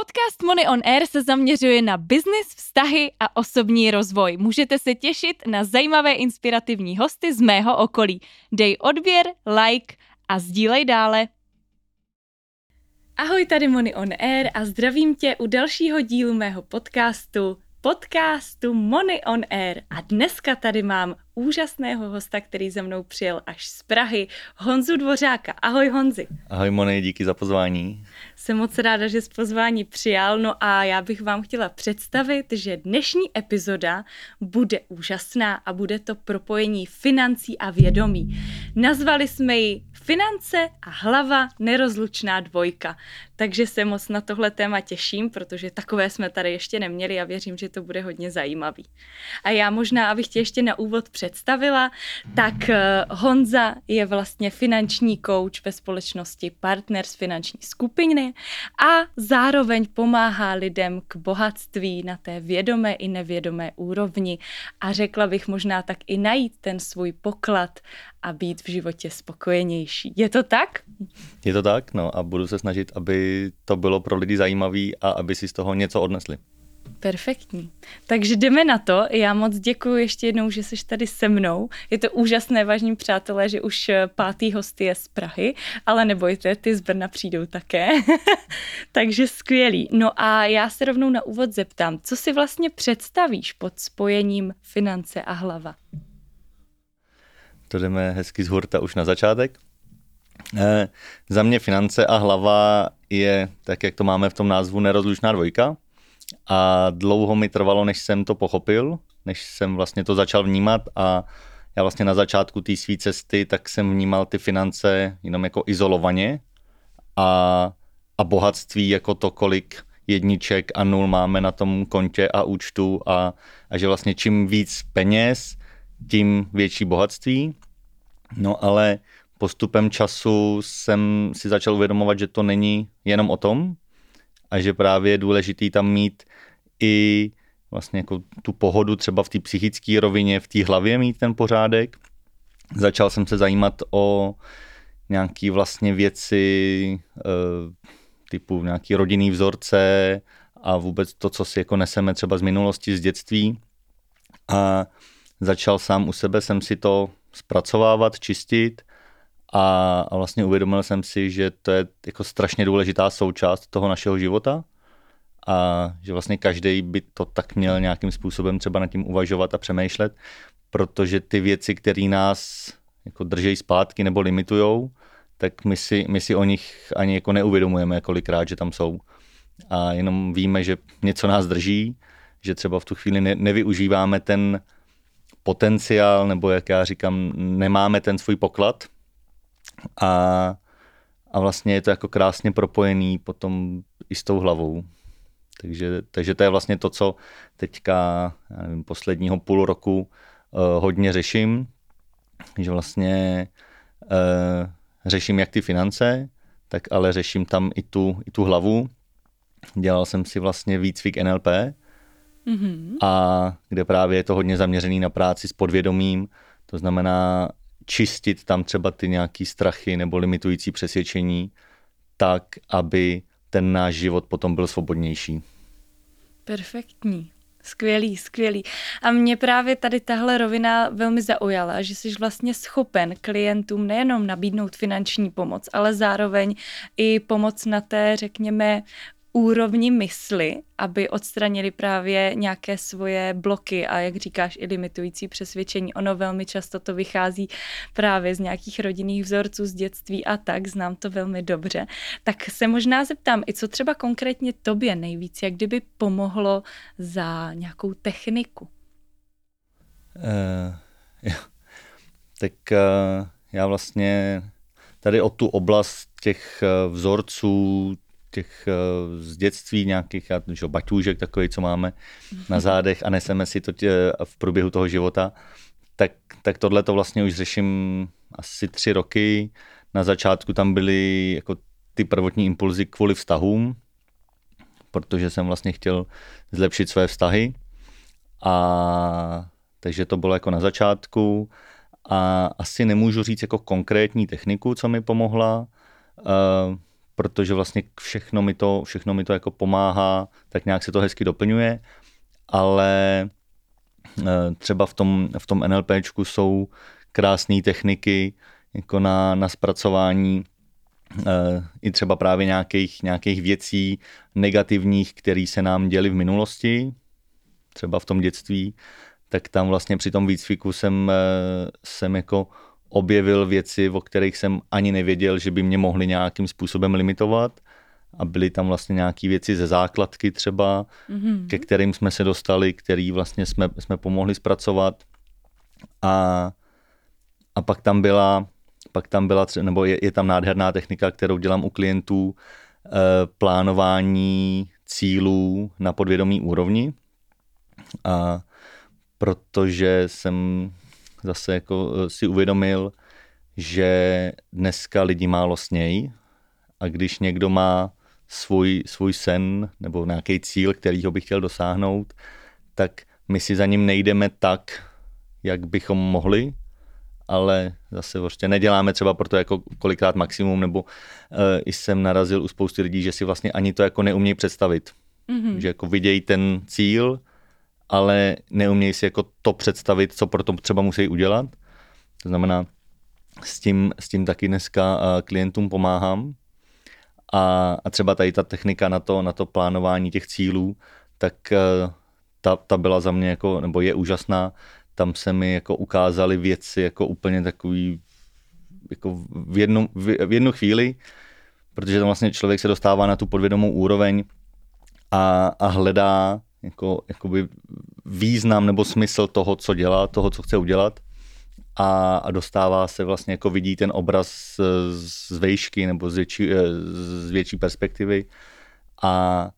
Podcast Money on Air se zaměřuje na biznis, vztahy a osobní rozvoj. Můžete se těšit na zajímavé inspirativní hosty z mého okolí. Dej odběr, like a sdílej dále. Ahoj, tady Money on Air a zdravím tě u dalšího dílu mého podcastu podcastu Money on Air. A dneska tady mám úžasného hosta, který za mnou přijel až z Prahy, Honzu Dvořáka. Ahoj Honzi. Ahoj Moni, díky za pozvání. Jsem moc ráda, že jsi pozvání přijal, no a já bych vám chtěla představit, že dnešní epizoda bude úžasná a bude to propojení financí a vědomí. Nazvali jsme ji Finance a hlava nerozlučná dvojka. Takže se moc na tohle téma těším, protože takové jsme tady ještě neměli a věřím, že to bude hodně zajímavý. A já možná, abych tě ještě na úvod představila, tak eh, Honza je vlastně finanční coach ve společnosti Partners finanční skupiny a zároveň pomáhá lidem k bohatství na té vědomé i nevědomé úrovni a řekla bych možná tak i najít ten svůj poklad a být v životě spokojenější. Je to tak? Je to tak, no a budu se snažit, aby to bylo pro lidi zajímavé a aby si z toho něco odnesli. Perfektní. Takže jdeme na to. Já moc děkuji ještě jednou, že jsi tady se mnou. Je to úžasné, vážní přátelé, že už eh, pátý host je z Prahy, ale nebojte, ty z Brna přijdou také. Takže skvělý. No a já se rovnou na úvod zeptám, co si vlastně představíš pod spojením finance a hlava? To jdeme hezky z hurta už na začátek. Eh, za mě finance a hlava je, tak jak to máme v tom názvu, nerozlučná dvojka. A dlouho mi trvalo, než jsem to pochopil, než jsem vlastně to začal vnímat a já vlastně na začátku té své cesty, tak jsem vnímal ty finance jenom jako izolovaně a, a bohatství jako to, kolik jedniček a nul máme na tom kontě a účtu a, a že vlastně čím víc peněz, tím větší bohatství. No ale postupem času jsem si začal uvědomovat, že to není jenom o tom, a že právě je důležitý tam mít i vlastně jako tu pohodu třeba v té psychické rovině, v té hlavě mít ten pořádek. Začal jsem se zajímat o nějaké vlastně věci eh, typu nějaký rodinný vzorce a vůbec to, co si jako neseme třeba z minulosti, z dětství. A začal sám u sebe jsem si to zpracovávat, čistit a, vlastně uvědomil jsem si, že to je jako strašně důležitá součást toho našeho života a že vlastně každý by to tak měl nějakým způsobem třeba nad tím uvažovat a přemýšlet, protože ty věci, které nás jako drží zpátky nebo limitujou, tak my si, my si o nich ani jako neuvědomujeme kolikrát, že tam jsou. A jenom víme, že něco nás drží, že třeba v tu chvíli ne, nevyužíváme ten potenciál, nebo jak já říkám, nemáme ten svůj poklad, a, a vlastně je to jako krásně propojený potom i s tou hlavou. Takže, takže to je vlastně to, co teďka já nevím, posledního půl roku uh, hodně řeším, že vlastně uh, řeším jak ty finance, tak ale řeším tam i tu, i tu hlavu. Dělal jsem si vlastně výcvik NLP, mm-hmm. a kde právě je to hodně zaměřený na práci s podvědomím, to znamená čistit tam třeba ty nějaký strachy nebo limitující přesvědčení, tak, aby ten náš život potom byl svobodnější. Perfektní. Skvělý, skvělý. A mě právě tady tahle rovina velmi zaujala, že jsi vlastně schopen klientům nejenom nabídnout finanční pomoc, ale zároveň i pomoc na té, řekněme, úrovni mysli, aby odstranili právě nějaké svoje bloky a jak říkáš i limitující přesvědčení. Ono velmi často to vychází právě z nějakých rodinných vzorců z dětství a tak, znám to velmi dobře. Tak se možná zeptám, i co třeba konkrétně tobě nejvíc, jak kdyby pomohlo za nějakou techniku? Uh. Tak uh, já vlastně tady o tu oblast těch vzorců, těch eh, z dětství nějakých že, baťůžek takový, co máme na zádech a neseme si to tě, v průběhu toho života, tak, tak tohle to vlastně už řeším asi tři roky. Na začátku tam byly jako ty prvotní impulzy kvůli vztahům, protože jsem vlastně chtěl zlepšit své vztahy. A takže to bylo jako na začátku. A asi nemůžu říct jako konkrétní techniku, co mi pomohla. Uh, protože vlastně všechno mi to, všechno mi to jako pomáhá, tak nějak se to hezky doplňuje, ale eh, třeba v tom, v tom NLPčku jsou krásné techniky jako na, na zpracování eh, i třeba právě nějakých, nějakých věcí negativních, které se nám děly v minulosti, třeba v tom dětství, tak tam vlastně při tom výcviku jsem, eh, jsem jako objevil věci, o kterých jsem ani nevěděl, že by mě mohly nějakým způsobem limitovat. A byly tam vlastně nějaké věci ze základky třeba, mm-hmm. ke kterým jsme se dostali, který vlastně jsme, jsme pomohli zpracovat. A, a pak tam byla, pak tam byla, nebo je, je tam nádherná technika, kterou dělám u klientů, eh, plánování cílů na podvědomí úrovni. A protože jsem zase jako eh, si uvědomil, že dneska lidi málo snějí a když někdo má svůj, svůj sen nebo nějaký cíl, který ho by chtěl dosáhnout, tak my si za ním nejdeme tak, jak bychom mohli, ale zase prostě neděláme třeba proto jako kolikrát maximum, nebo i jsem narazil u spousty lidí, že si vlastně ani to jako neumějí představit. Mm-hmm. Že jako vidějí ten cíl, ale neumějí si jako to představit, co pro to třeba musí udělat. To znamená, s tím, s tím taky dneska klientům pomáhám. A, a třeba tady ta technika na to, na to plánování těch cílů, tak e, ta, ta byla za mě jako, nebo je úžasná. Tam se mi jako ukázaly věci jako úplně takový, jako v jednu, v jednu chvíli, protože tam vlastně člověk se dostává na tu podvědomou úroveň a, a hledá jako, jakoby význam nebo smysl toho, co dělá, toho, co chce udělat a, a dostává se vlastně, jako vidí ten obraz z, z vejšky nebo z větší, eh, z větší perspektivy a,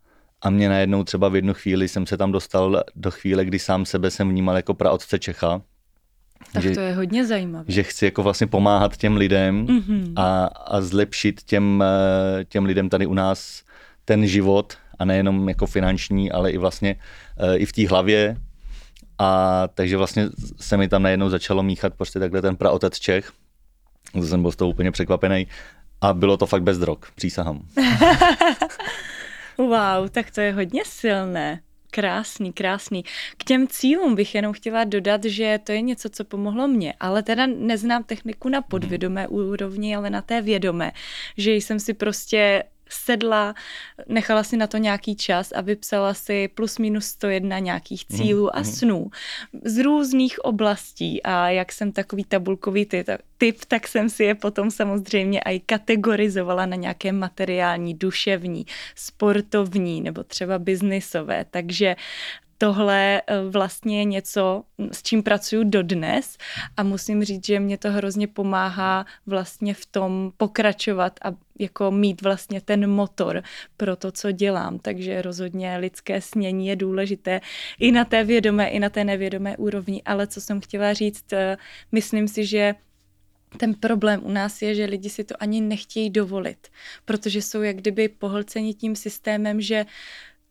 a mě najednou třeba v jednu chvíli jsem se tam dostal do chvíle, kdy sám sebe jsem vnímal jako praotce Čecha. Tak že, to je hodně zajímavé. Že chci jako vlastně pomáhat těm lidem mm-hmm. a, a zlepšit těm, eh, těm lidem tady u nás ten život a nejenom jako finanční, ale i vlastně e, i v té hlavě. A takže vlastně se mi tam najednou začalo míchat prostě takhle ten praotec Čech. To jsem byl z toho úplně překvapený. A bylo to fakt bez drog, přísahám. wow, tak to je hodně silné. Krásný, krásný. K těm cílům bych jenom chtěla dodat, že to je něco, co pomohlo mně, ale teda neznám techniku na podvědomé úrovni, ale na té vědomé, že jsem si prostě sedla, nechala si na to nějaký čas a vypsala si plus minus 101 nějakých mhm, cílů mm, a mhm. snů z různých oblastí a jak jsem takový tabulkový typ, typ, tak jsem si je potom samozřejmě i kategorizovala na nějaké materiální, duševní, sportovní nebo třeba biznisové, takže tohle eh, vlastně je něco, s čím pracuju dodnes a musím říct, že mě to hrozně pomáhá vlastně v tom pokračovat a jako mít vlastně ten motor pro to, co dělám. Takže rozhodně lidské snění je důležité i na té vědomé, i na té nevědomé úrovni. Ale co jsem chtěla říct, eh, myslím si, že ten problém u nás je, že lidi si to ani nechtějí dovolit, protože jsou jak kdyby pohlceni tím systémem, že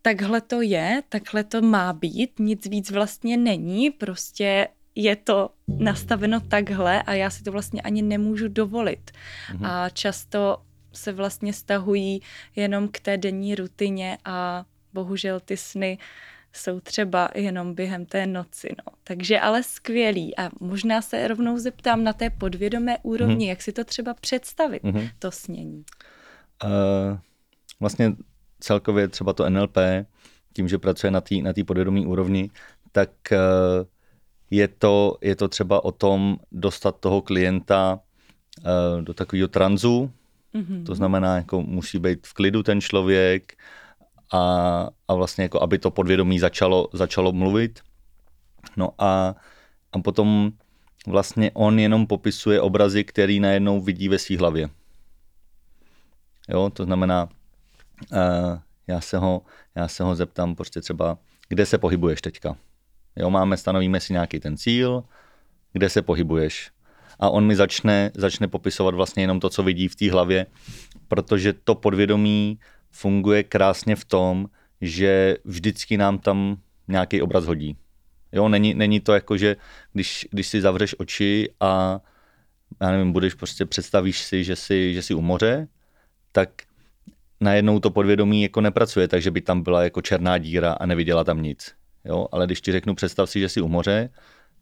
takhle to je, takhle to má být, nic víc vlastně není, prostě je to nastaveno takhle a já si to vlastně ani nemůžu dovolit. Mhm. A často se vlastně stahují jenom k té denní rutině a bohužel ty sny jsou třeba jenom během té noci. No. Takže ale skvělý. A možná se rovnou zeptám na té podvědomé úrovni, mm. jak si to třeba představit, mm. to snění. Uh, vlastně celkově třeba to NLP, tím, že pracuje na té na tý podvědomí úrovni, tak uh, je to, je to třeba o tom dostat toho klienta uh, do takového tranzu, Mm-hmm. To znamená, jako musí být v klidu ten člověk a, a vlastně jako, aby to podvědomí začalo, začalo mluvit. No a, a potom vlastně on jenom popisuje obrazy, který najednou vidí ve své hlavě. Jo, to znamená, já, se ho, já se ho zeptám prostě třeba, kde se pohybuješ teďka. Jo, máme, stanovíme si nějaký ten cíl, kde se pohybuješ a on mi začne, začne popisovat vlastně jenom to, co vidí v té hlavě, protože to podvědomí funguje krásně v tom, že vždycky nám tam nějaký obraz hodí. Jo, není, není to jako, že když, když si zavřeš oči a já nevím, budeš prostě představíš si, že jsi, že jsi u moře, tak najednou to podvědomí jako nepracuje, takže by tam byla jako černá díra a neviděla tam nic. Jo? Ale když ti řeknu, představ si, že jsi u moře,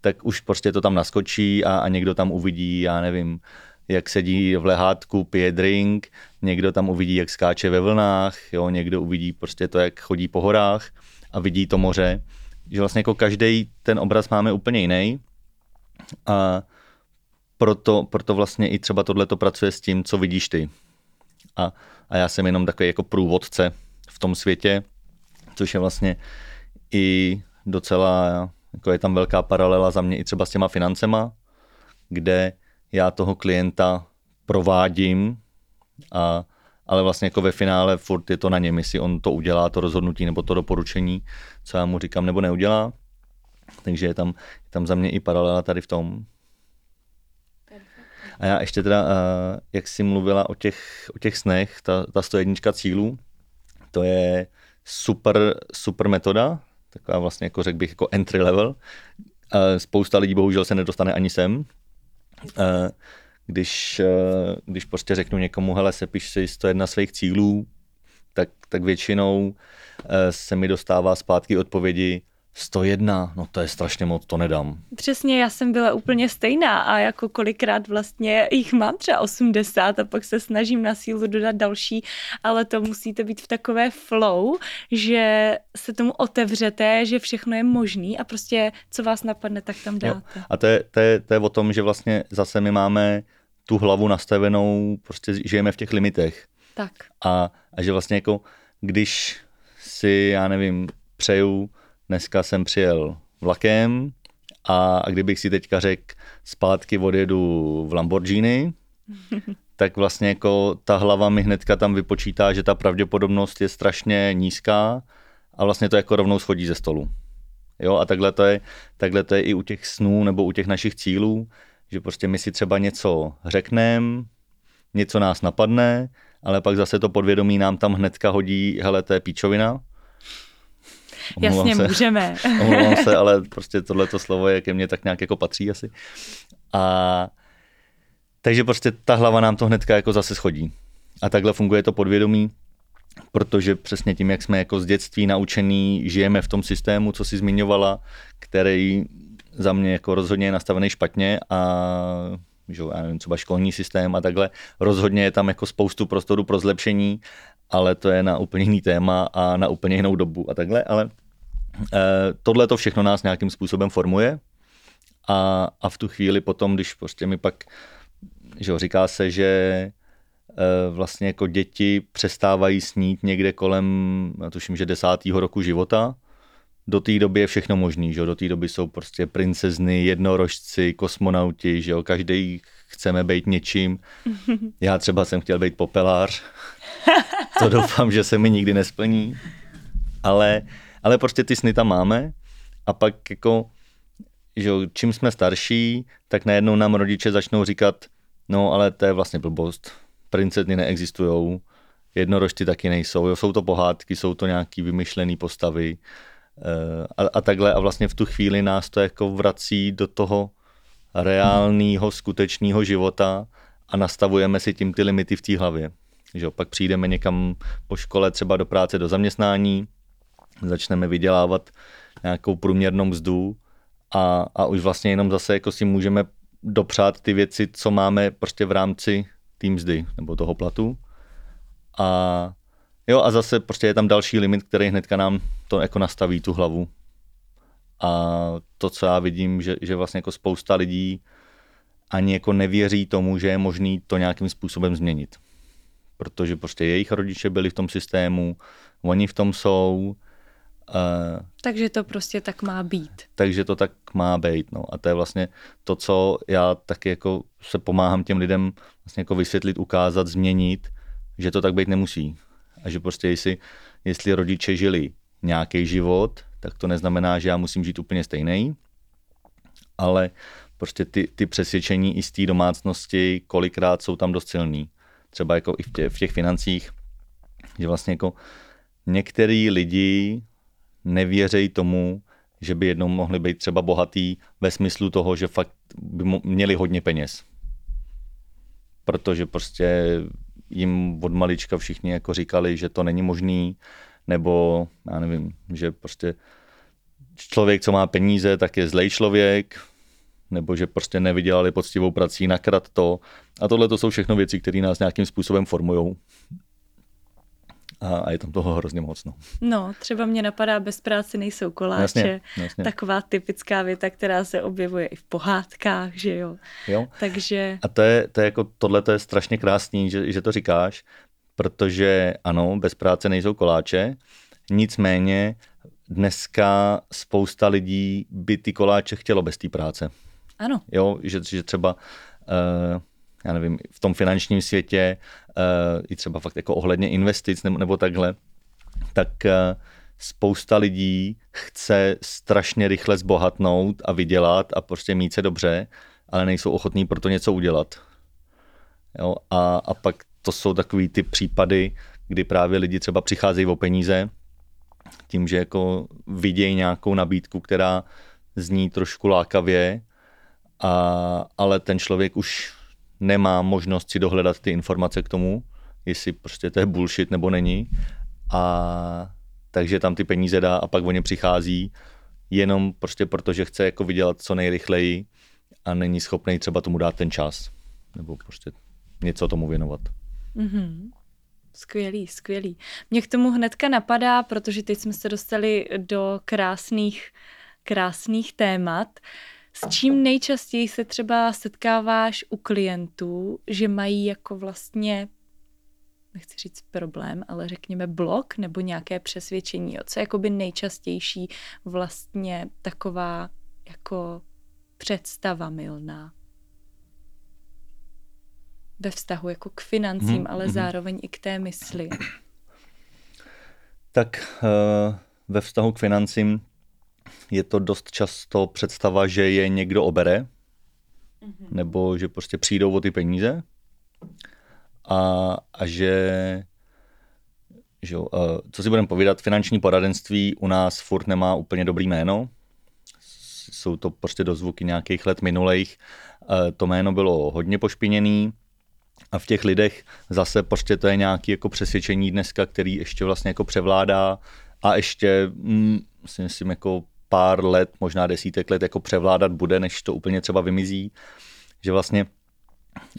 tak už prostě to tam naskočí a, a někdo tam uvidí, já nevím, jak sedí v lehátku, pije drink, někdo tam uvidí, jak skáče ve vlnách, jo, někdo uvidí prostě to, jak chodí po horách a vidí to moře. Že vlastně jako každý ten obraz máme úplně jiný a proto, proto vlastně i třeba tohle to pracuje s tím, co vidíš ty. A, a já jsem jenom takový jako průvodce v tom světě, což je vlastně i docela, jako je tam velká paralela za mě i třeba s těma financema, kde já toho klienta provádím, a, ale vlastně jako ve finále furt je to na něm, jestli on to udělá, to rozhodnutí nebo to doporučení, co já mu říkám nebo neudělá. Takže je tam, je tam za mě i paralela tady v tom. A já ještě teda, jak jsi mluvila o těch, o těch snech, ta, ta 101 cílů, to je super, super metoda, taková vlastně jako řekl bych jako entry level. Spousta lidí bohužel se nedostane ani sem. Když, když prostě řeknu někomu, hele, sepiš si 101 svých cílů, tak, tak většinou se mi dostává zpátky odpovědi, 101, no to je strašně moc, to nedám. Přesně, já jsem byla úplně stejná a jako kolikrát vlastně jich mám třeba 80 a pak se snažím na sílu dodat další, ale to musíte být v takové flow, že se tomu otevřete, že všechno je možný a prostě co vás napadne, tak tam dáte. Jo. A to je, to, je, to je o tom, že vlastně zase my máme tu hlavu nastavenou, prostě žijeme v těch limitech. Tak. A, a že vlastně jako, když si, já nevím, přeju dneska jsem přijel vlakem a, a kdybych si teďka řekl zpátky odjedu v Lamborghini, tak vlastně jako ta hlava mi hnedka tam vypočítá, že ta pravděpodobnost je strašně nízká a vlastně to jako rovnou schodí ze stolu. Jo, a takhle to, je, takhle to je i u těch snů nebo u těch našich cílů, že prostě my si třeba něco řekneme, něco nás napadne, ale pak zase to podvědomí nám tam hnedka hodí, hele, to je píčovina, Omlouvám Jasně, se. můžeme. Omlouvám se, ale prostě tohleto slovo je ke mně tak nějak jako patří asi. A takže prostě ta hlava nám to hnedka jako zase schodí. A takhle funguje to podvědomí, protože přesně tím, jak jsme jako z dětství naučený, žijeme v tom systému, co si zmiňovala, který za mě jako rozhodně je nastavený špatně a že já nevím, třeba školní systém a takhle. Rozhodně je tam jako spoustu prostoru pro zlepšení, ale to je na úplně jiný téma a na úplně jinou dobu a takhle, ale eh, tohle to všechno nás nějakým způsobem formuje a, a v tu chvíli potom, když prostě mi pak, že jo, říká se, že eh, vlastně jako děti přestávají snít někde kolem, já tuším, že desátého roku života, do té doby je všechno možný, že jo? do té doby jsou prostě princezny, jednorožci, kosmonauti, že jo? každý chceme být něčím. Já třeba jsem chtěl být popelář, to doufám, že se mi nikdy nesplní, ale, ale prostě ty sny tam máme. A pak jako, že čím jsme starší, tak najednou nám rodiče začnou říkat, no ale to je vlastně blbost, princezny neexistujou, jednorožci taky nejsou, jo, jsou to pohádky, jsou to nějaký vymyšlené postavy, Eh, a, a takhle. A vlastně v tu chvíli nás to jako vrací do toho reálného, skutečného života a nastavujeme si tím ty limity v té hlavě. Že pak přijdeme někam po škole, třeba do práce, do zaměstnání, začneme vydělávat nějakou průměrnou mzdu a, a už vlastně jenom zase jako si můžeme dopřát ty věci, co máme prostě v rámci té mzdy nebo toho platu. A Jo a zase prostě je tam další limit, který hnedka nám to jako nastaví tu hlavu. A to, co já vidím, že, že vlastně jako spousta lidí ani jako nevěří tomu, že je možný to nějakým způsobem změnit. Protože prostě jejich rodiče byli v tom systému, oni v tom jsou. Uh, takže to prostě tak má být. Takže to tak má být. No. A to je vlastně to, co já taky jako se pomáhám těm lidem vlastně jako vysvětlit, ukázat, změnit, že to tak být nemusí a že prostě jestli, jestli rodiče žili nějaký život, tak to neznamená, že já musím žít úplně stejný, ale prostě ty, ty přesvědčení i z té domácnosti kolikrát jsou tam dost silný. Třeba jako i v, tě, v těch financích, že vlastně jako některý lidi nevěří tomu, že by jednou mohli být třeba bohatý ve smyslu toho, že fakt by měli hodně peněz. Protože prostě jim od malička všichni jako říkali, že to není možný, nebo já nevím, že prostě člověk, co má peníze, tak je zlej člověk, nebo že prostě nevydělali poctivou prací, nakrát to. A tohle to jsou všechno věci, které nás nějakým způsobem formují. A, a je tam toho hrozně moc. No. no, třeba mě napadá, bez práce nejsou koláče. Jasně, jasně. Taková typická věta, která se objevuje i v pohádkách, že jo. jo. Takže... A to je, to je jako, tohle to je strašně krásný, že, že to říkáš, protože ano, bez práce nejsou koláče, nicméně dneska spousta lidí by ty koláče chtělo bez té práce. Ano. Jo, že, že třeba, uh, já nevím, v tom finančním světě, uh, i třeba fakt jako ohledně investic nebo, nebo takhle, tak uh, spousta lidí chce strašně rychle zbohatnout a vydělat a prostě mít se dobře, ale nejsou ochotní pro to něco udělat. Jo, a, a pak to jsou takový ty případy, kdy právě lidi třeba přicházejí o peníze, tím, že jako vidějí nějakou nabídku, která zní trošku lákavě, a, ale ten člověk už nemá možnost si dohledat ty informace k tomu, jestli prostě to je bullshit nebo není. A takže tam ty peníze dá a pak o ně přichází jenom prostě proto, že chce jako vydělat co nejrychleji a není schopný třeba tomu dát ten čas. Nebo prostě něco tomu věnovat. Mm-hmm. Skvělý, skvělý. Mě k tomu hnedka napadá, protože teď jsme se dostali do krásných, krásných témat. S čím nejčastěji se třeba setkáváš u klientů, že mají jako vlastně, nechci říct problém, ale řekněme blok nebo nějaké přesvědčení, co je jakoby nejčastější vlastně taková jako představa milná ve vztahu jako k financím, hmm, ale hmm. zároveň i k té mysli? Tak uh, ve vztahu k financím je to dost často představa, že je někdo obere, mm-hmm. nebo že prostě přijdou o ty peníze a, a že, že uh, co si budeme povídat, finanční poradenství u nás furt nemá úplně dobrý jméno. Jsou to prostě dozvuky nějakých let minulých. Uh, to jméno bylo hodně pošpiněný a v těch lidech zase prostě to je nějaké jako přesvědčení dneska, který ještě vlastně jako převládá a ještě mm, si myslím jako pár let, možná desítek let jako převládat bude, než to úplně třeba vymizí, že vlastně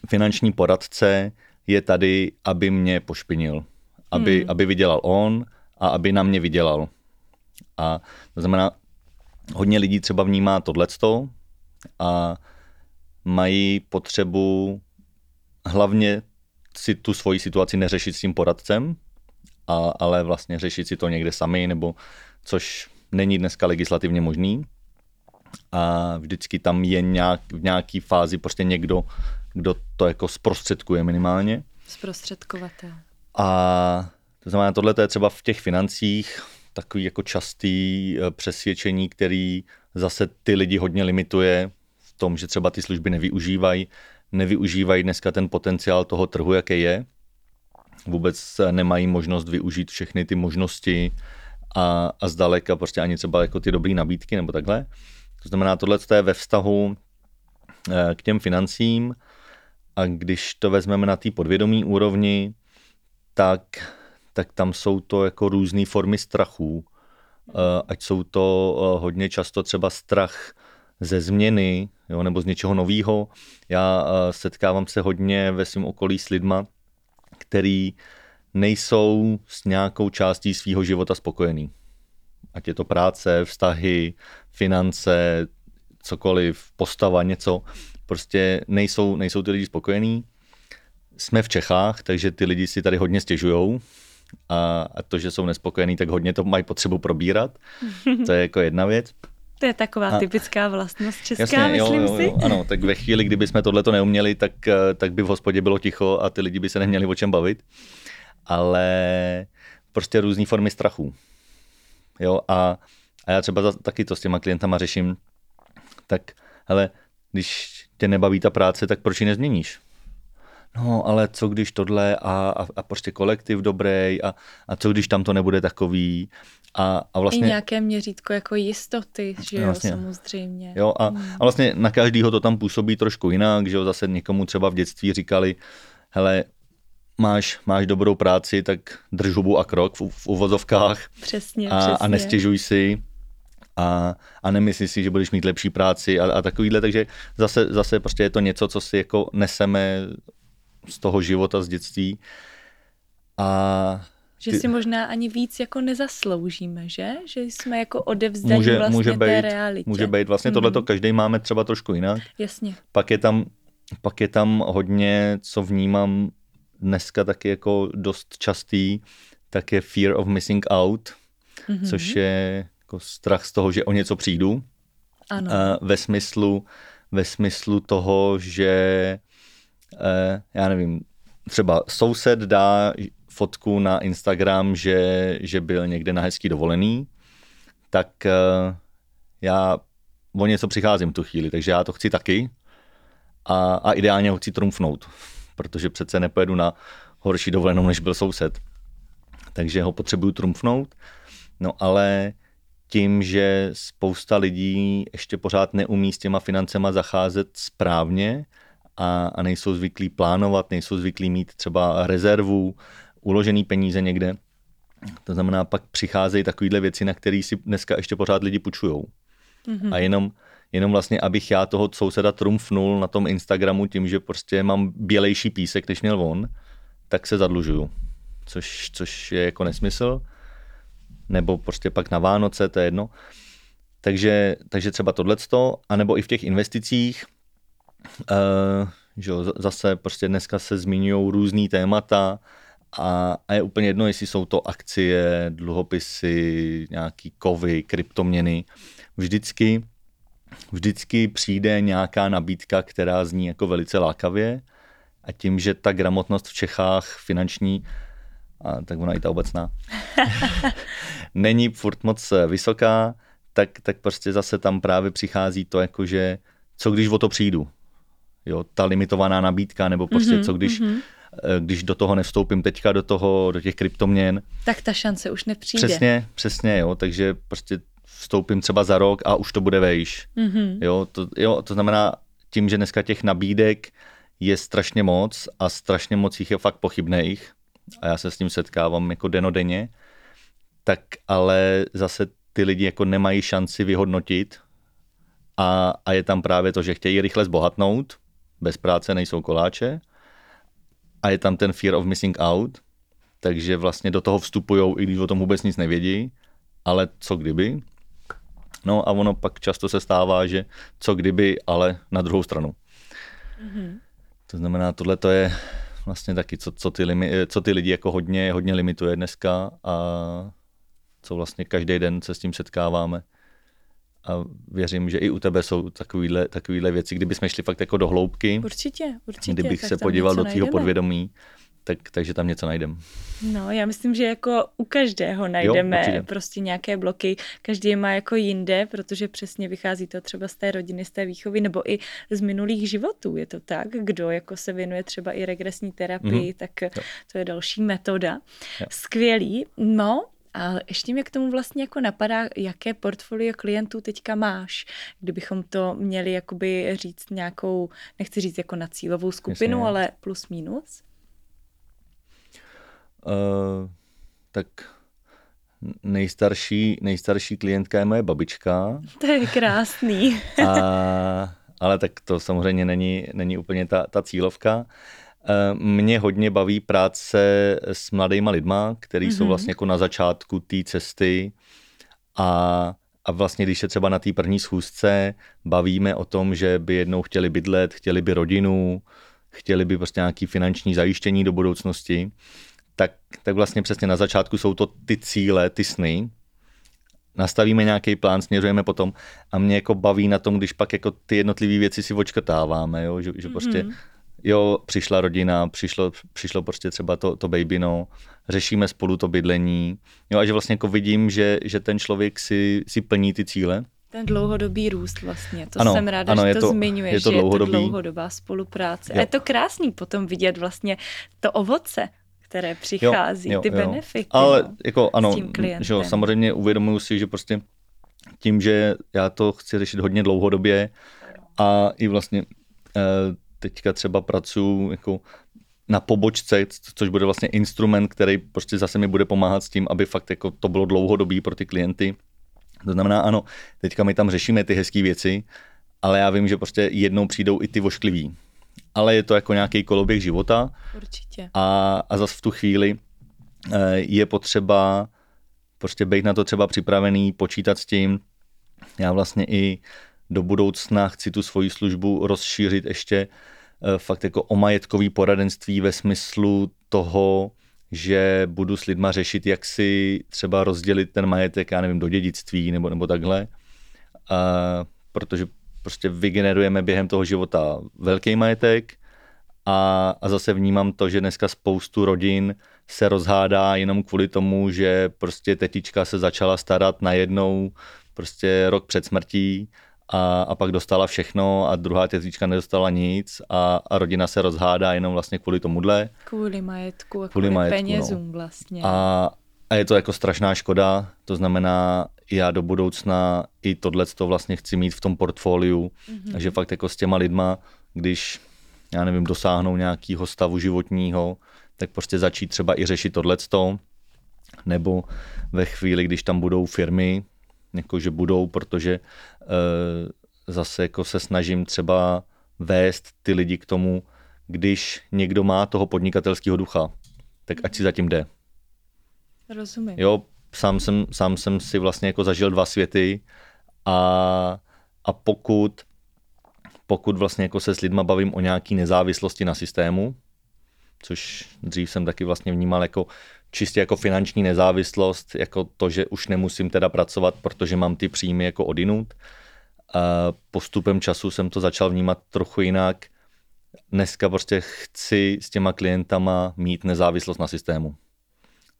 finanční poradce je tady, aby mě pošpinil, aby, hmm. aby vydělal on a aby na mě vydělal. A to znamená, hodně lidí třeba vnímá tohleto a mají potřebu hlavně si tu svoji situaci neřešit s tím poradcem, a, ale vlastně řešit si to někde sami, nebo což není dneska legislativně možný. A vždycky tam je nějak, v nějaký fázi prostě někdo, kdo to jako zprostředkuje minimálně. Zprostředkovatel. A to znamená, tohle je třeba v těch financích takový jako častý eh, přesvědčení, který zase ty lidi hodně limituje v tom, že třeba ty služby nevyužívají, nevyužívají dneska ten potenciál toho trhu, jaký je. Vůbec nemají možnost využít všechny ty možnosti a, a zdaleka prostě ani třeba jako ty dobré nabídky nebo takhle. To znamená, tohle je ve vztahu eh, k těm financím a když to vezmeme na té podvědomí úrovni, tak, tak tam jsou to jako různé formy strachů. Eh, ať jsou to eh, hodně často třeba strach ze změny jo, nebo z něčeho nového. Já setkávám se hodně ve svém okolí s lidma, který nejsou s nějakou částí svého života spokojený. Ať je to práce, vztahy, finance, cokoliv, postava, něco. Prostě nejsou, nejsou ty lidi spokojení. Jsme v Čechách, takže ty lidi si tady hodně stěžujou. A, a to, že jsou nespokojení, tak hodně to mají potřebu probírat. To je jako jedna věc. To je taková a, typická vlastnost česká, jasně, myslím jo, jo, jo, si. Ano, tak ve chvíli, kdyby jsme tohle to neuměli, tak, eh, tak by v hospodě bylo ticho a ty lidi by se neměli o čem bavit ale prostě různé formy strachu. Jo, a, a já třeba taky to s těma klientama řeším, tak hele, když tě nebaví ta práce, tak proč ji nezměníš? No, ale co když tohle a, a, a prostě kolektiv dobrý a, a co když tam to nebude takový a, a vlastně... I nějaké měřítko jako jistoty, že jo, vlastně, samozřejmě. Jo, a, hmm. a vlastně na každýho to tam působí trošku jinak, že jo, zase někomu třeba v dětství říkali, hele, máš, máš dobrou práci, tak drž hubu a krok v, v uvozovkách Přesně, a, přesně. a nestěžuj si a, a nemyslí si, že budeš mít lepší práci a, a takovýhle, takže zase, zase prostě je to něco, co si jako neseme z toho života, z dětství a Že ty- si možná ani víc jako nezasloužíme, že? Že jsme jako odevzdaní může, vlastně může té být, realitě. může být vlastně Mhm. tohleto každý máme třeba trošku jinak. Jasně. Pak je tam, pak je tam hodně, co vnímám dneska taky jako dost častý, tak je fear of missing out, Mhm. což je jako strach z toho, že o něco přijdu. Ano. Eh, ve smyslu, ve smyslu toho, že já nevím, třeba soused dá fotku na Instagram, že, že byl někde na hezký dovolený, tak eh, já o něco přicházím tu chvíli, takže já to chci taky a, a ideálně ho chci trumfnout, protože přece nepojedu na horší dovolenou, než byl soused. Takže ho potřebuju trumfnout, no ale tím, že spousta lidí ještě pořád neumí s těma financema zacházet správně a, a nejsou zvyklí plánovat, nejsou zvyklí mít třeba rezervu, uložený peníze někde. To znamená, pak přicházejí takovéhle věci, na které si dneska ještě pořád lidi půjčujou. Mhm. A jenom, jenom vlastně, abych já toho souseda trumfnul na tom Instagramu tím, že prostě mám bělejší písek, než měl on, tak se zadlužuju. Což, což je jako nesmysl. Nebo prostě pak na Vánoce, to je jedno. Takže, takže třeba tohleto, anebo i v těch investicích, uh, že jo, zase prostě dneska se zmiňují různý témata a, a je úplně jedno, jestli jsou to akcie, dluhopisy, nějaký kovy, kryptoměny. Vždycky, vždycky přijde nějaká nabídka, která zní jako velice lákavě a tím, že ta gramotnost v Čechách finanční, a tak ona i ta obecná, není furt moc eh, vysoká, tak, tak prostě zase tam právě přichází to, jako že co když o to přijdu. Jo, ta limitovaná nabídka, nebo prostě Mhm, co když, mhm. eh, když do toho nevstoupím teďka do toho, do těch kryptoměn. Tak ta šance už nepřijde. Přesně, přesně, jo, takže prostě vstoupím třeba za rok a už to bude vejš. Mhm. Jo, to, jo, to znamená tím, že dneska těch nabídek je strašně moc a strašně moc jich je fakt pochybných a já se s tím setkávám jako denodenně, tak ale zase ty lidi jako nemají šanci vyhodnotit a, a je tam právě to, že chtějí rychle zbohatnout, bez práce nejsou koláče a je tam ten fear of missing out, takže vlastně do toho vstupují, i když o tom vůbec nic nevědí, ale co kdyby, No a ono pak často se stává, že co kdyby, ale na druhou stranu. Mhm. To znamená, tohle to je vlastně taky, co, co, ty, limi, co ty lidi jako hodně, hodně limituje dneska a co vlastně každý den se s tím setkáváme. A věřím, že i u tebe jsou takovýhle, takovýhle věci, kdyby jsme šli fakt jako do hloubky, Určitě, určitě. kdybych se podíval do tvého podvědomí, tak, takže tam něco najdem. No, já myslím, že jako u každého najdeme určitě. prostě nějaké bloky. Každý je má jako jinde, protože přesně vychází to třeba z té rodiny, z té výchovy, nebo i z minulých životů. Je to tak, kdo jako se věnuje třeba i regresní terapii, Mhm. tak to je další metoda. Jo. Skvělý. No, a ještě mě k tomu vlastně jako napadá, jaké portfolio klientů teďka máš, kdybychom to měli jakoby říct nějakou, nechci říct jako na cílovou skupinu, Jasně. ale plus minus. Uh, tak nejstarší, nejstarší klientka je moje babička, To je krásný. A, ale tak to samozřejmě není, není úplně ta, ta cílovka. Eh, Mě hodně baví práce s mladýma lidma, kteří mm-hmm. jsou Mhm. vlastně jako na začátku té cesty a, a vlastně když se třeba na té první schůzce bavíme o tom, že by jednou chtěli bydlet, chtěli by rodinu, chtěli by prostě nějaký finanční zajištění do budoucnosti, tak, tak vlastně přesně na začátku jsou to ty cíle, ty sny, nastavíme nějaký plán, směřujeme potom a mě jako baví na tom, když pak jako ty jednotlivé věci si očkrtáváme, jo? Že, že prostě Mhm. Jo, přišla rodina, přišlo, přišlo prostě třeba to, to babino, řešíme spolu to bydlení, jo, a že vlastně jako vidím, že, že ten člověk si, si plní ty cíle. Ten dlouhodobý růst vlastně, to Ano, jsem ráda, ano, že to, to- zmiňuješ, je to že je to dlouhodobý. dlouhodobá spolupráce. Jo. A je to krásný potom vidět vlastně to ovoce, které přichází, ty benefity. Ale no. jako ano, tím klientem. že jo, samozřejmě uvědomuji si, že prostě tím, že já to chci řešit hodně dlouhodobě a i vlastně eh, teďka třeba pracuji jako na pobočce, což bude vlastně instrument, který prostě zase mi bude pomáhat s tím, aby fakt jako to bylo dlouhodobý pro ty klienty. To znamená, ano, teďka my tam řešíme ty hezké věci, ale já vím, že prostě jednou přijdou i ty voškliví. Ale je to jako nějaký koloběh života. Určitě. A, a zase v tu chvíli eh, je potřeba prostě být na to třeba připravený, počítat s tím. Já vlastně i do budoucna chci tu svoji službu rozšířit ještě eh, fakt jako o majetkový poradenství ve smyslu toho, že budu s lidma řešit, jak si třeba rozdělit ten majetek, já nevím, do dědictví nebo, nebo takhle. A, protože prostě vygenerujeme během toho života velký majetek a, a zase vnímám to, že dneska spoustu rodin se rozhádá jenom kvůli tomu, že prostě tetička se začala starat najednou prostě rok před smrtí a, a pak dostala všechno a druhá tetička nedostala nic a, a rodina se rozhádá jenom vlastně kvůli tomuhle. Kvůli majetku, kvůli, kvůli majetku, penězům no. vlastně. A, a je to jako strašná škoda, to znamená, já do budoucna i tohle to vlastně chci mít v tom portfoliu, mm-hmm. že fakt jako s těma lidma, když, já nevím, dosáhnou nějakého stavu životního, tak prostě začít třeba i řešit tohleto, nebo ve chvíli, když tam budou firmy, jako že budou, protože e, zase jako se snažím třeba vést ty lidi k tomu, když někdo má toho podnikatelského ducha, tak ať si zatím jde. Rozumím. Jo, sám jsem, sám jsem si vlastně jako zažil dva světy a, a pokud, pokud vlastně jako se s lidma bavím o nějaký nezávislosti na systému, což dřív jsem taky vlastně vnímal jako čistě jako finanční nezávislost, jako to, že už nemusím teda pracovat, protože mám ty příjmy jako odinut. Postupem času jsem to začal vnímat trochu jinak. Dneska prostě chci s těma klientama mít nezávislost na systému.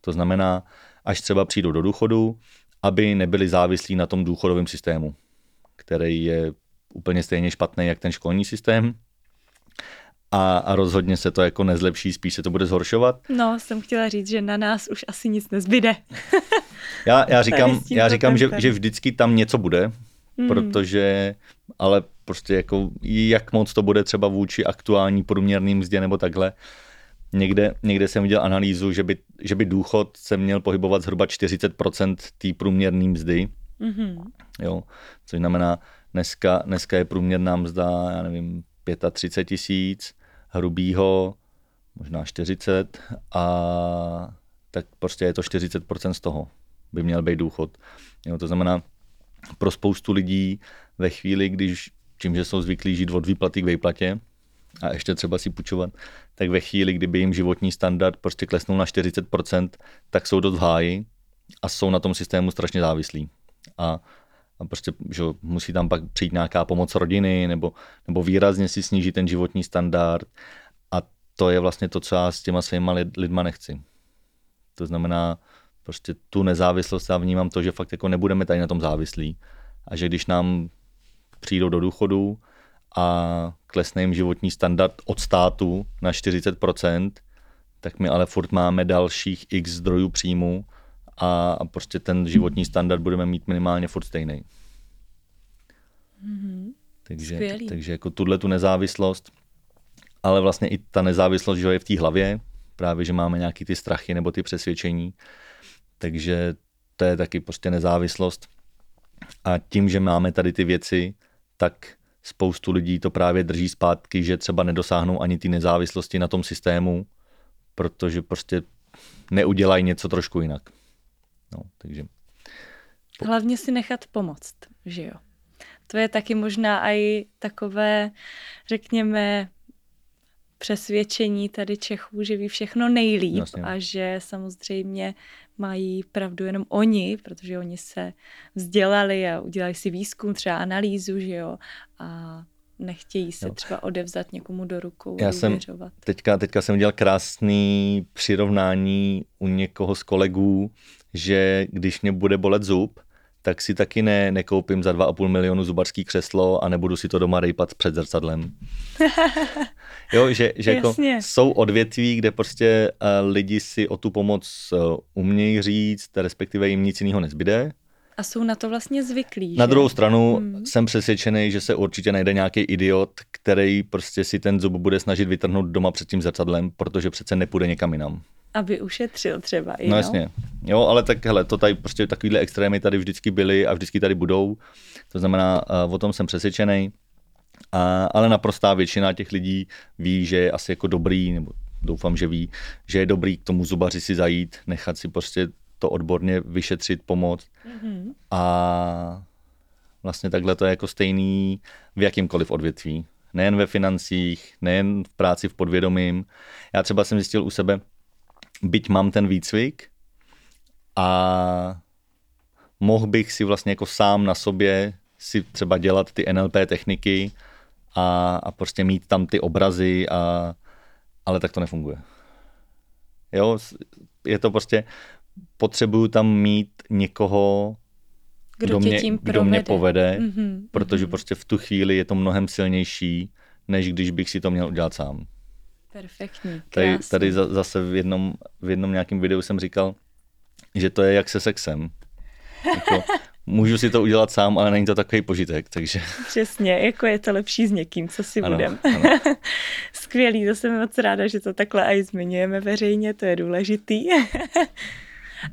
To znamená, až třeba přijdou do důchodu, aby nebyli závislí na tom důchodovém systému, který je úplně stejně špatný jak ten školní systém, a, a rozhodně se to jako nezlepší, spíš se to bude zhoršovat. No, jsem chtěla říct, že na nás už asi nic nezbyde. já, já říkám, já říkám že, že vždycky tam něco bude, mm. protože, ale prostě jako jak moc to bude třeba vůči aktuální průměrným mzdě nebo takhle. Někde, někde jsem viděl analýzu, že by, že by důchod se měl pohybovat zhruba 40% té průměrné mzdy. Mm-hmm. Jo, což znamená, dneska, dneska je průměrná mzda, já nevím, 35 tisíc, hrubýho, možná 40 a tak prostě je to 40% z toho, by měl být důchod. Jo, to znamená, pro spoustu lidí ve chvíli, když tím, že jsou zvyklí žít od výplaty k výplatě a ještě třeba si půjčovat, tak ve chvíli, kdyby jim životní standard prostě klesnul na 40%, tak jsou dost v háji a jsou na tom systému strašně závislí. A a prostě že musí tam pak přijít nějaká pomoc rodiny nebo, nebo výrazně si snížit ten životní standard a to je vlastně to, co já s těma svýma lidma nechci. To znamená, prostě tu nezávislost já vnímám to, že fakt jako nebudeme tady na tom závislí a že když nám přijdou do důchodu a klesne jim životní standard od státu na 40%, tak my ale furt máme dalších x zdrojů příjmu a, a prostě ten životní standard budeme mít minimálně furt stejný. Mm-hmm. Takže, takže jako tuhle tu nezávislost, ale vlastně i ta nezávislost, že je v té hlavě, právě, že máme nějaký ty strachy nebo ty přesvědčení, takže to je taky prostě nezávislost. A tím, že máme tady ty věci, tak spoustu lidí to právě drží zpátky, že třeba nedosáhnou ani ty nezávislosti na tom systému, protože prostě neudělají něco trošku jinak. No, takže... Hlavně si nechat pomoct, že jo? To je taky možná i takové, řekněme, přesvědčení tady Čechů, že ví všechno nejlíp Jasně. a že samozřejmě mají pravdu jenom oni, protože oni se vzdělali a udělali si výzkum, třeba analýzu, že jo, a nechtějí se jo. třeba odevzat někomu do rukou. Já jsem teďka, teďka jsem udělal krásný přirovnání u někoho z kolegů, že když mě bude bolet zub, tak si taky ne, nekoupím za 2,5 milionu zubarský křeslo a nebudu si to doma rejpat před zrcadlem. jo, že, že jako jsou odvětví, kde prostě uh, lidi si o tu pomoc uh, umějí říct, respektive jim nic jiného nezbyde. A jsou na to vlastně zvyklí. Na že? druhou stranu hmm. jsem přesvědčený, že se určitě najde nějaký idiot, který prostě si ten zub bude snažit vytrhnout doma před tím zrcadlem, protože přece nepůjde někam jinam. Aby ušetřil třeba i, No jasně. Jo, ale tak hele, to tady prostě takovýhle extrémy tady vždycky byly a vždycky tady budou. To znamená, uh, o tom jsem přesvědčený. A, ale naprostá většina těch lidí ví, že je asi jako dobrý, nebo doufám, že ví, že je dobrý k tomu zubaři si zajít, nechat si prostě to odborně vyšetřit, pomoct. Mm-hmm. A vlastně takhle to je jako stejný v jakýmkoliv odvětví. Nejen ve financích, nejen v práci v podvědomím. Já třeba jsem zjistil u sebe, byť mám ten výcvik a mohl bych si vlastně jako sám na sobě si třeba dělat ty NLP techniky a, a prostě mít tam ty obrazy, a, ale tak to nefunguje. Jo, je to prostě, potřebuju tam mít někoho, Kdo, kdo, mě, tím kdo mě povede, Mhm, protože prostě v tu chvíli je to mnohem silnější, než když bych si to měl udělat sám. Perfektní, Tady, krásný. tady za- zase v jednom, v jednom nějakém videu jsem říkal, že to je jak se sexem. Jako, můžu si to udělat sám, ale není to takový požitek, takže Přesně, jako je to lepší s někým, co si Ano, budem. ano. Skvělý, to jsem moc ráda, že to takhle i zmiňujeme veřejně, to je důležitý.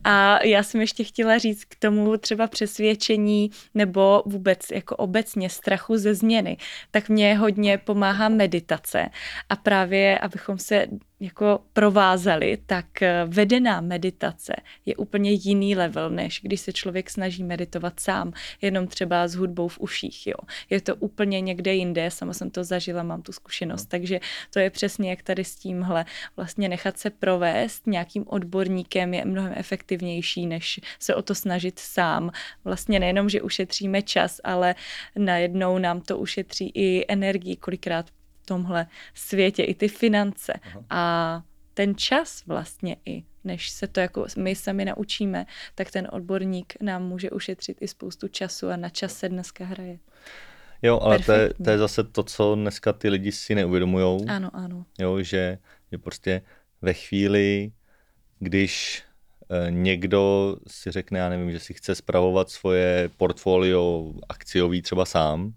A já jsem ještě chtěla říct k tomu třeba přesvědčení nebo vůbec jako obecně strachu ze změny, tak mě hodně pomáhá meditace. A právě, abychom se jako provázali, tak eh, vedená meditace je úplně jiný level, než když se člověk snaží meditovat sám, jenom třeba s hudbou v uších. Jo. Je to úplně někde jinde, sama jsem to zažila, mám tu zkušenost, takže to je přesně jak tady s tímhle. Vlastně nechat se provést nějakým odborníkem je mnohem efektivnější, než se o to snažit sám. Vlastně nejenom, že ušetříme čas, ale najednou nám to ušetří i energii, kolikrát tomhle světě, i ty finance. Aha. A ten čas vlastně i, než se to jako my sami naučíme, tak ten odborník nám může ušetřit i spoustu času a na čas se dneska hraje. jo, ale to je, to je zase to, co dneska ty lidi si neuvědomujou. Ano, ano. jo, že, že prostě ve chvíli, když eh, někdo si řekne, já nevím, že si chce spravovat svoje portfolio akciový třeba sám,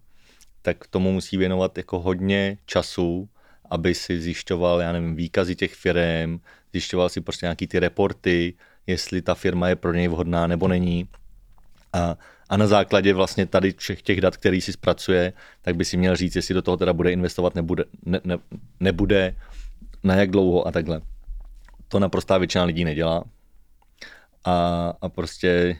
tak tomu musí věnovat jako hodně času, aby si zjišťoval, já nevím, výkazy těch firm, zjišťoval si prostě nějaký ty reporty, jestli ta firma je pro něj vhodná nebo není. A, a na základě vlastně tady všech těch dat, který si zpracuje, tak by si měl říct, jestli do toho teda bude investovat, nebude, ne, ne, nebude, na jak dlouho a takhle. To naprostá většina lidí nedělá. A, a prostě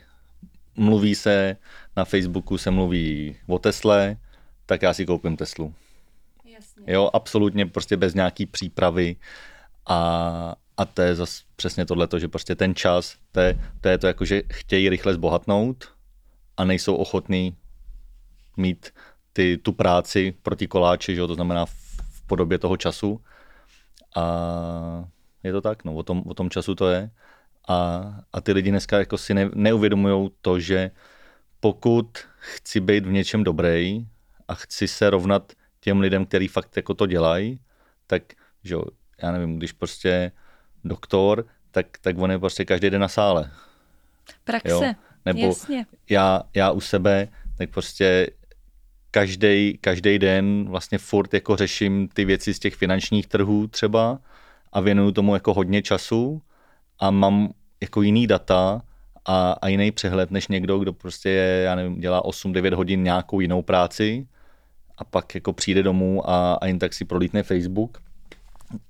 mluví se, na Facebooku se mluví o Tesle, tak já si koupím Teslu. Jasně. Jo, absolutně prostě bez nějaký přípravy a, a to je zase přesně tohleto, že prostě ten čas, to je, to je to jako, že chtějí rychle zbohatnout a nejsou ochotní mít ty, tu práci proti koláči, že jo, to znamená v, v podobě toho času a je to tak, no, o tom, o tom času to je a, a ty lidi dneska jako si ne, neuvědomují to, že pokud chci být v něčem dobrý a chci se rovnat těm lidem, který fakt jako to dělají, tak že jo, já nevím, když prostě doktor, tak, tak on je prostě každý den na sále. Praxe, Jo, nebo jasně. já, já u sebe, tak prostě každý, každý den vlastně furt jako řeším ty věci z těch finančních trhů třeba a věnuju tomu jako hodně času a mám jako jiný data a, a jiný přehled než někdo, kdo prostě je, já nevím, dělá 8-9 hodin nějakou jinou práci a pak jako přijde domů a, a jen tak si prolítne Facebook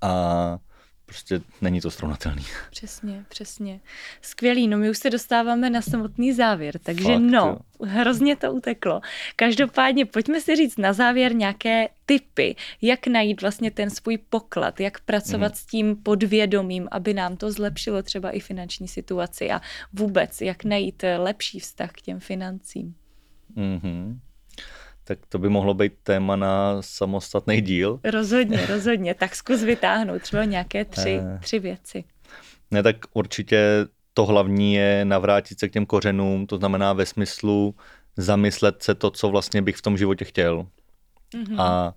a prostě není to srovnatelný. Přesně, přesně. Skvělý, no my už se dostáváme na samotný závěr, takže Fakt, no, jo. hrozně to uteklo. Každopádně pojďme si říct na závěr nějaké tipy, jak najít vlastně ten svůj poklad, jak pracovat Mhm. s tím podvědomím, aby nám to zlepšilo třeba i finanční situaci a vůbec, jak najít lepší vztah k těm financím. Mhm. Tak to by mohlo být téma na samostatný díl. Rozhodně, rozhodně, tak zkus vytáhnout třeba nějaké tři, Eh. tři věci. Ne, tak určitě to hlavní je navrátit se k těm kořenům, to znamená ve smyslu zamyslet se to, co vlastně bych v tom životě chtěl. Mhm. A,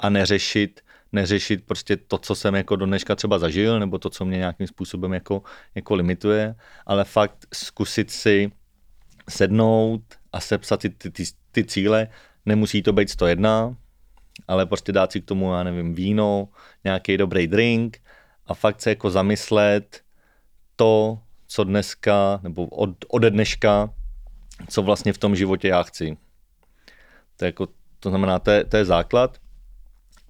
a neřešit, neřešit prostě to, co jsem jako do dneška třeba zažil, nebo to, co mě nějakým způsobem jako, jako limituje, ale fakt zkusit si sednout a sepsat ty, ty, ty cíle. Nemusí to být 101, ale prostě dát si k tomu, já nevím, víno, nějaký dobrý drink a fakt se jako zamyslet to, co dneska, nebo od, ode dneška, co vlastně v tom životě já chci. To, je jako, to znamená, to je, to je základ.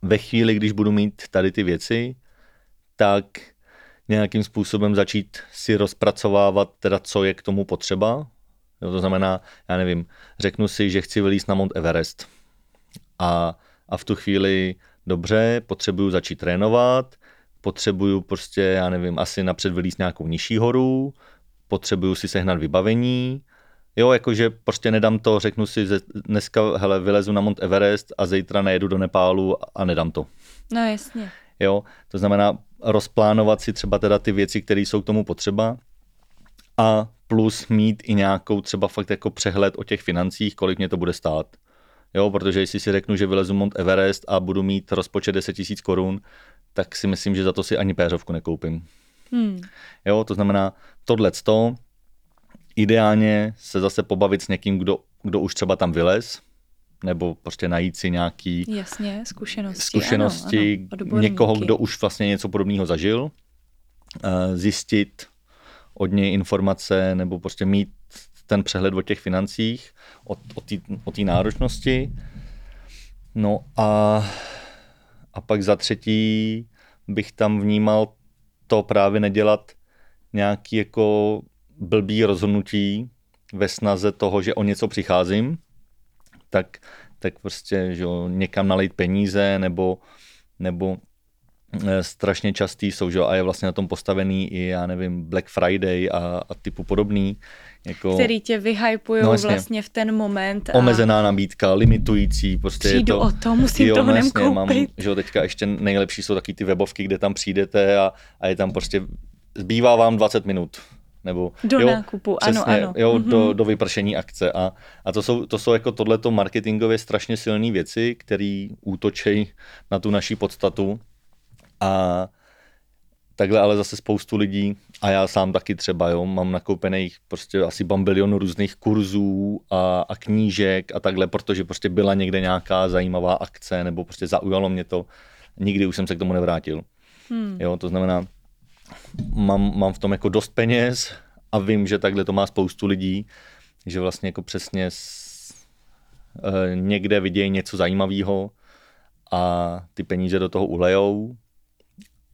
Ve chvíli, když budu mít tady ty věci, tak nějakým způsobem začít si rozpracovávat teda, co je k tomu potřeba. Jo, to znamená, já nevím, řeknu si, že chci vylíst na Mount Everest. A, a v tu chvíli, dobře, potřebuju začít trénovat, potřebuju prostě, já nevím, asi napřed vylíst nějakou nižší horu, potřebuju si sehnat vybavení, Jo, jakože prostě nedám to, řeknu si, že dneska hele, vylezu na Mount Everest a zítra nejedu do Nepálu a nedám to. No jasně. Jo, to znamená rozplánovat si třeba teda ty věci, které jsou k tomu potřeba a plus mít i nějakou třeba fakt jako přehled o těch financích, kolik mě to bude stát. Jo, protože jestli si řeknu, že vylezu Mount Everest a budu mít rozpočet 10 000 korun, tak si myslím, že za to si ani péřovku nekoupím. Hmm. Jo, to znamená, tohle to, ideálně se zase pobavit s někým, kdo, kdo už třeba tam vylez, nebo prostě najít si nějaký Jasně, zkušenosti, zkušenosti ano, ano, někoho, kdo už vlastně něco podobného zažil, eh, zjistit od něj informace nebo prostě mít ten přehled o těch financích, o té náročnosti. No a, a pak za třetí bych tam vnímal to právě nedělat nějaký jako blbý rozhodnutí ve snaze toho, že o něco přicházím, tak, tak prostě že jo, někam nalejt peníze nebo, nebo strašně častý jsou, že a je vlastně na tom postavený i, já nevím, Black Friday a, a typu podobný. Jako, který tě vyhypují no, vlastně v ten moment. A... Omezená nabídka, limitující. Prostě Přijdu je to, o to, musím jo, to hned koupit. Mám, že jo, teďka ještě nejlepší jsou taky ty webovky, kde tam přijdete a, a je tam prostě, zbývá vám 20 minut nebo do jo, nákupu, přesně, ano, ano. Jo, mm-hmm. do, do vypršení akce a, a to jsou, to jsou jako tohleto marketingově strašně silné věci, které útočí na tu naší podstatu a takhle ale zase spoustu lidí a já sám taky třeba, jo, mám nakoupených prostě asi bambilion různých kurzů a, a knížek a takhle, protože prostě byla někde nějaká zajímavá akce nebo prostě zaujalo mě to, nikdy už jsem se k tomu nevrátil. Hmm. Jo, to znamená, mám, mám v tom jako dost peněz a vím, že takhle to má spoustu lidí, že vlastně jako přesně s, e, někde vidějí něco zajímavého a ty peníze do toho ulejou,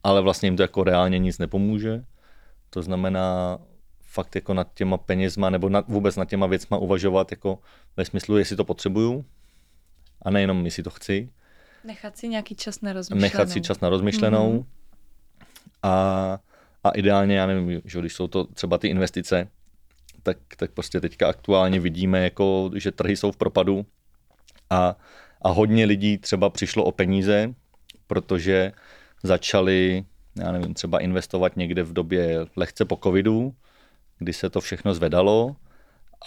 ale vlastně jim to jako reálně nic nepomůže. To znamená fakt jako nad těma penězma nebo nad, vůbec nad těma věcma uvažovat jako ve smyslu, jestli to potřebuju a nejenom jestli to chci. Nechat si nějaký čas na rozmyšlenou. Nechat si čas na rozmyšlenou. Mm-hmm. A, a ideálně, já nevím, že když jsou to třeba ty investice, tak, tak prostě teďka aktuálně vidíme, jako, že trhy jsou v propadu a, a hodně lidí třeba přišlo o peníze, protože začali, já nevím, třeba investovat někde v době lehce po covidu, kdy se to všechno zvedalo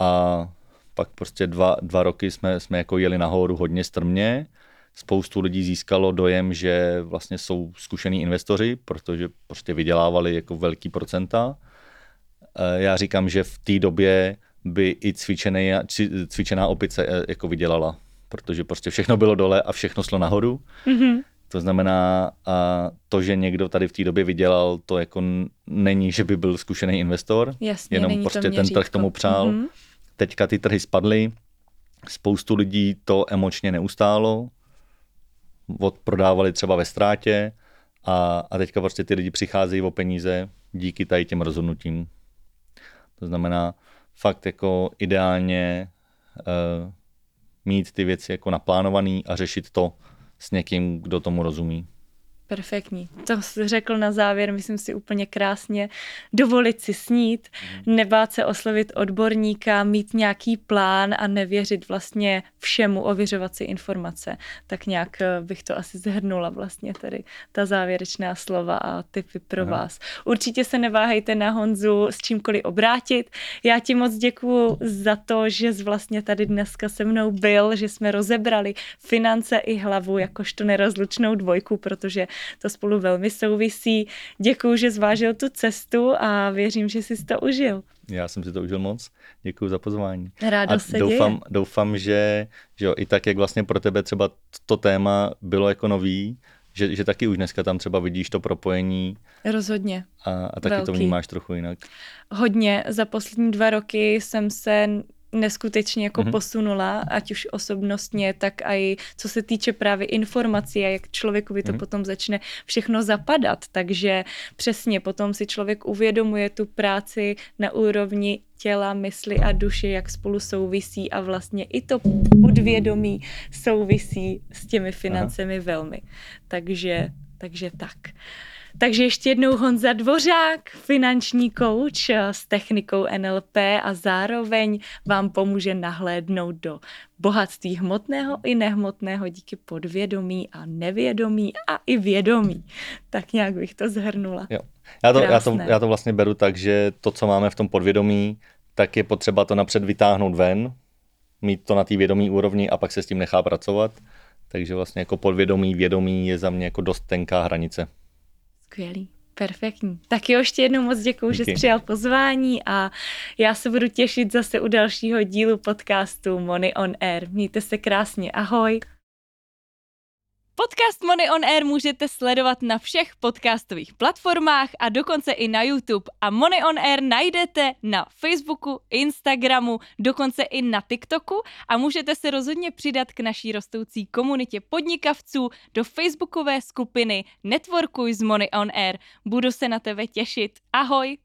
a pak prostě dva, dva roky jsme, jsme jako jeli nahoru hodně strmě spoustu lidí získalo dojem, že vlastně jsou zkušení investoři, protože prostě vydělávali jako velký procenta. Eh, já říkám, že v té době by i cvičený, cvičená opice eh, jako vydělala, protože prostě všechno bylo dole a všechno šlo nahoru. Mm-hmm. To znamená, a to, že někdo tady v té době vydělal, to jako není, že by byl zkušený investor, Jasně, jenom prostě ten trh tomu přál. Mm-hmm. Teďka ty trhy spadly, spoustu lidí to emočně neustálo, odprodávali třeba ve ztrátě a, a teďka prostě ty lidi přicházejí o peníze díky tady těm rozhodnutím. To znamená fakt jako ideálně uh, mít ty věci jako naplánovaný a řešit to s někým, kdo tomu rozumí. Perfektní. To jsi řekl na závěr, myslím si úplně krásně. Dovolit si snít, mhm. nebát se oslovit odborníka, mít nějaký plán a nevěřit vlastně všemu, ověřovat si informace. Tak nějak eh, bych to asi zhrnula vlastně tady ta závěrečná slova a typy pro Aha. vás. Určitě se neváhejte na Honzu s čímkoliv obrátit. Já ti moc děkuju za to, že jsi vlastně tady dneska se mnou byl, že jsme rozebrali finance i hlavu jakožto nerozlučnou dvojku, protože to spolu velmi souvisí. Děkuji, že zvážil tu cestu a věřím, že jsi to užil. Já jsem si to užil moc. Děkuji za pozvání. Rádo a se doufám, děje. doufám že, že jo, i tak, jak vlastně pro tebe třeba to téma bylo jako nový, že, že taky už dneska tam třeba vidíš to propojení. Rozhodně. A, a taky Velký. to vnímáš trochu jinak. Hodně. Za poslední dva roky jsem se neskutečně jako mm-hmm. posunula, ať už osobnostně, tak i co se týče právě informací a jak člověku by to mm-hmm. potom začne všechno zapadat. Takže přesně potom si člověk uvědomuje tu práci na úrovni těla, mysli a duše, jak spolu souvisí a vlastně i to podvědomí souvisí s těmi financemi Aha. velmi. Takže, takže tak. Takže ještě jednou Honza Dvořák, finanční kouč eh, s technikou NLP a zároveň vám pomůže nahlédnout do bohatství hmotného i nehmotného díky podvědomí a nevědomí a i vědomí. Tak nějak bych to zhrnula. Jo. Já, to, já, to, já to vlastně beru tak, že to, co máme v tom podvědomí, tak je potřeba to napřed vytáhnout ven, mít to na té vědomí úrovni a pak se s tím nechá pracovat. Takže vlastně jako podvědomí, vědomí je za mě jako dost tenká hranice. Skvělý. Perfektní. Tak jo, ještě jednou moc děkuji, že jsi přijal pozvání a já se budu těšit zase u dalšího dílu podcastu Money on Air. Mějte se krásně. Ahoj. Podcast Money on Air můžete sledovat na všech podcastových platformách a dokonce i na YouTube. A Money on Air najdete na Facebooku, Instagramu, dokonce i na TikToku a můžete se rozhodně přidat k naší rostoucí komunitě podnikavců do facebookové skupiny Networkuj z Money on Air. Budu se na tebe těšit. Ahoj!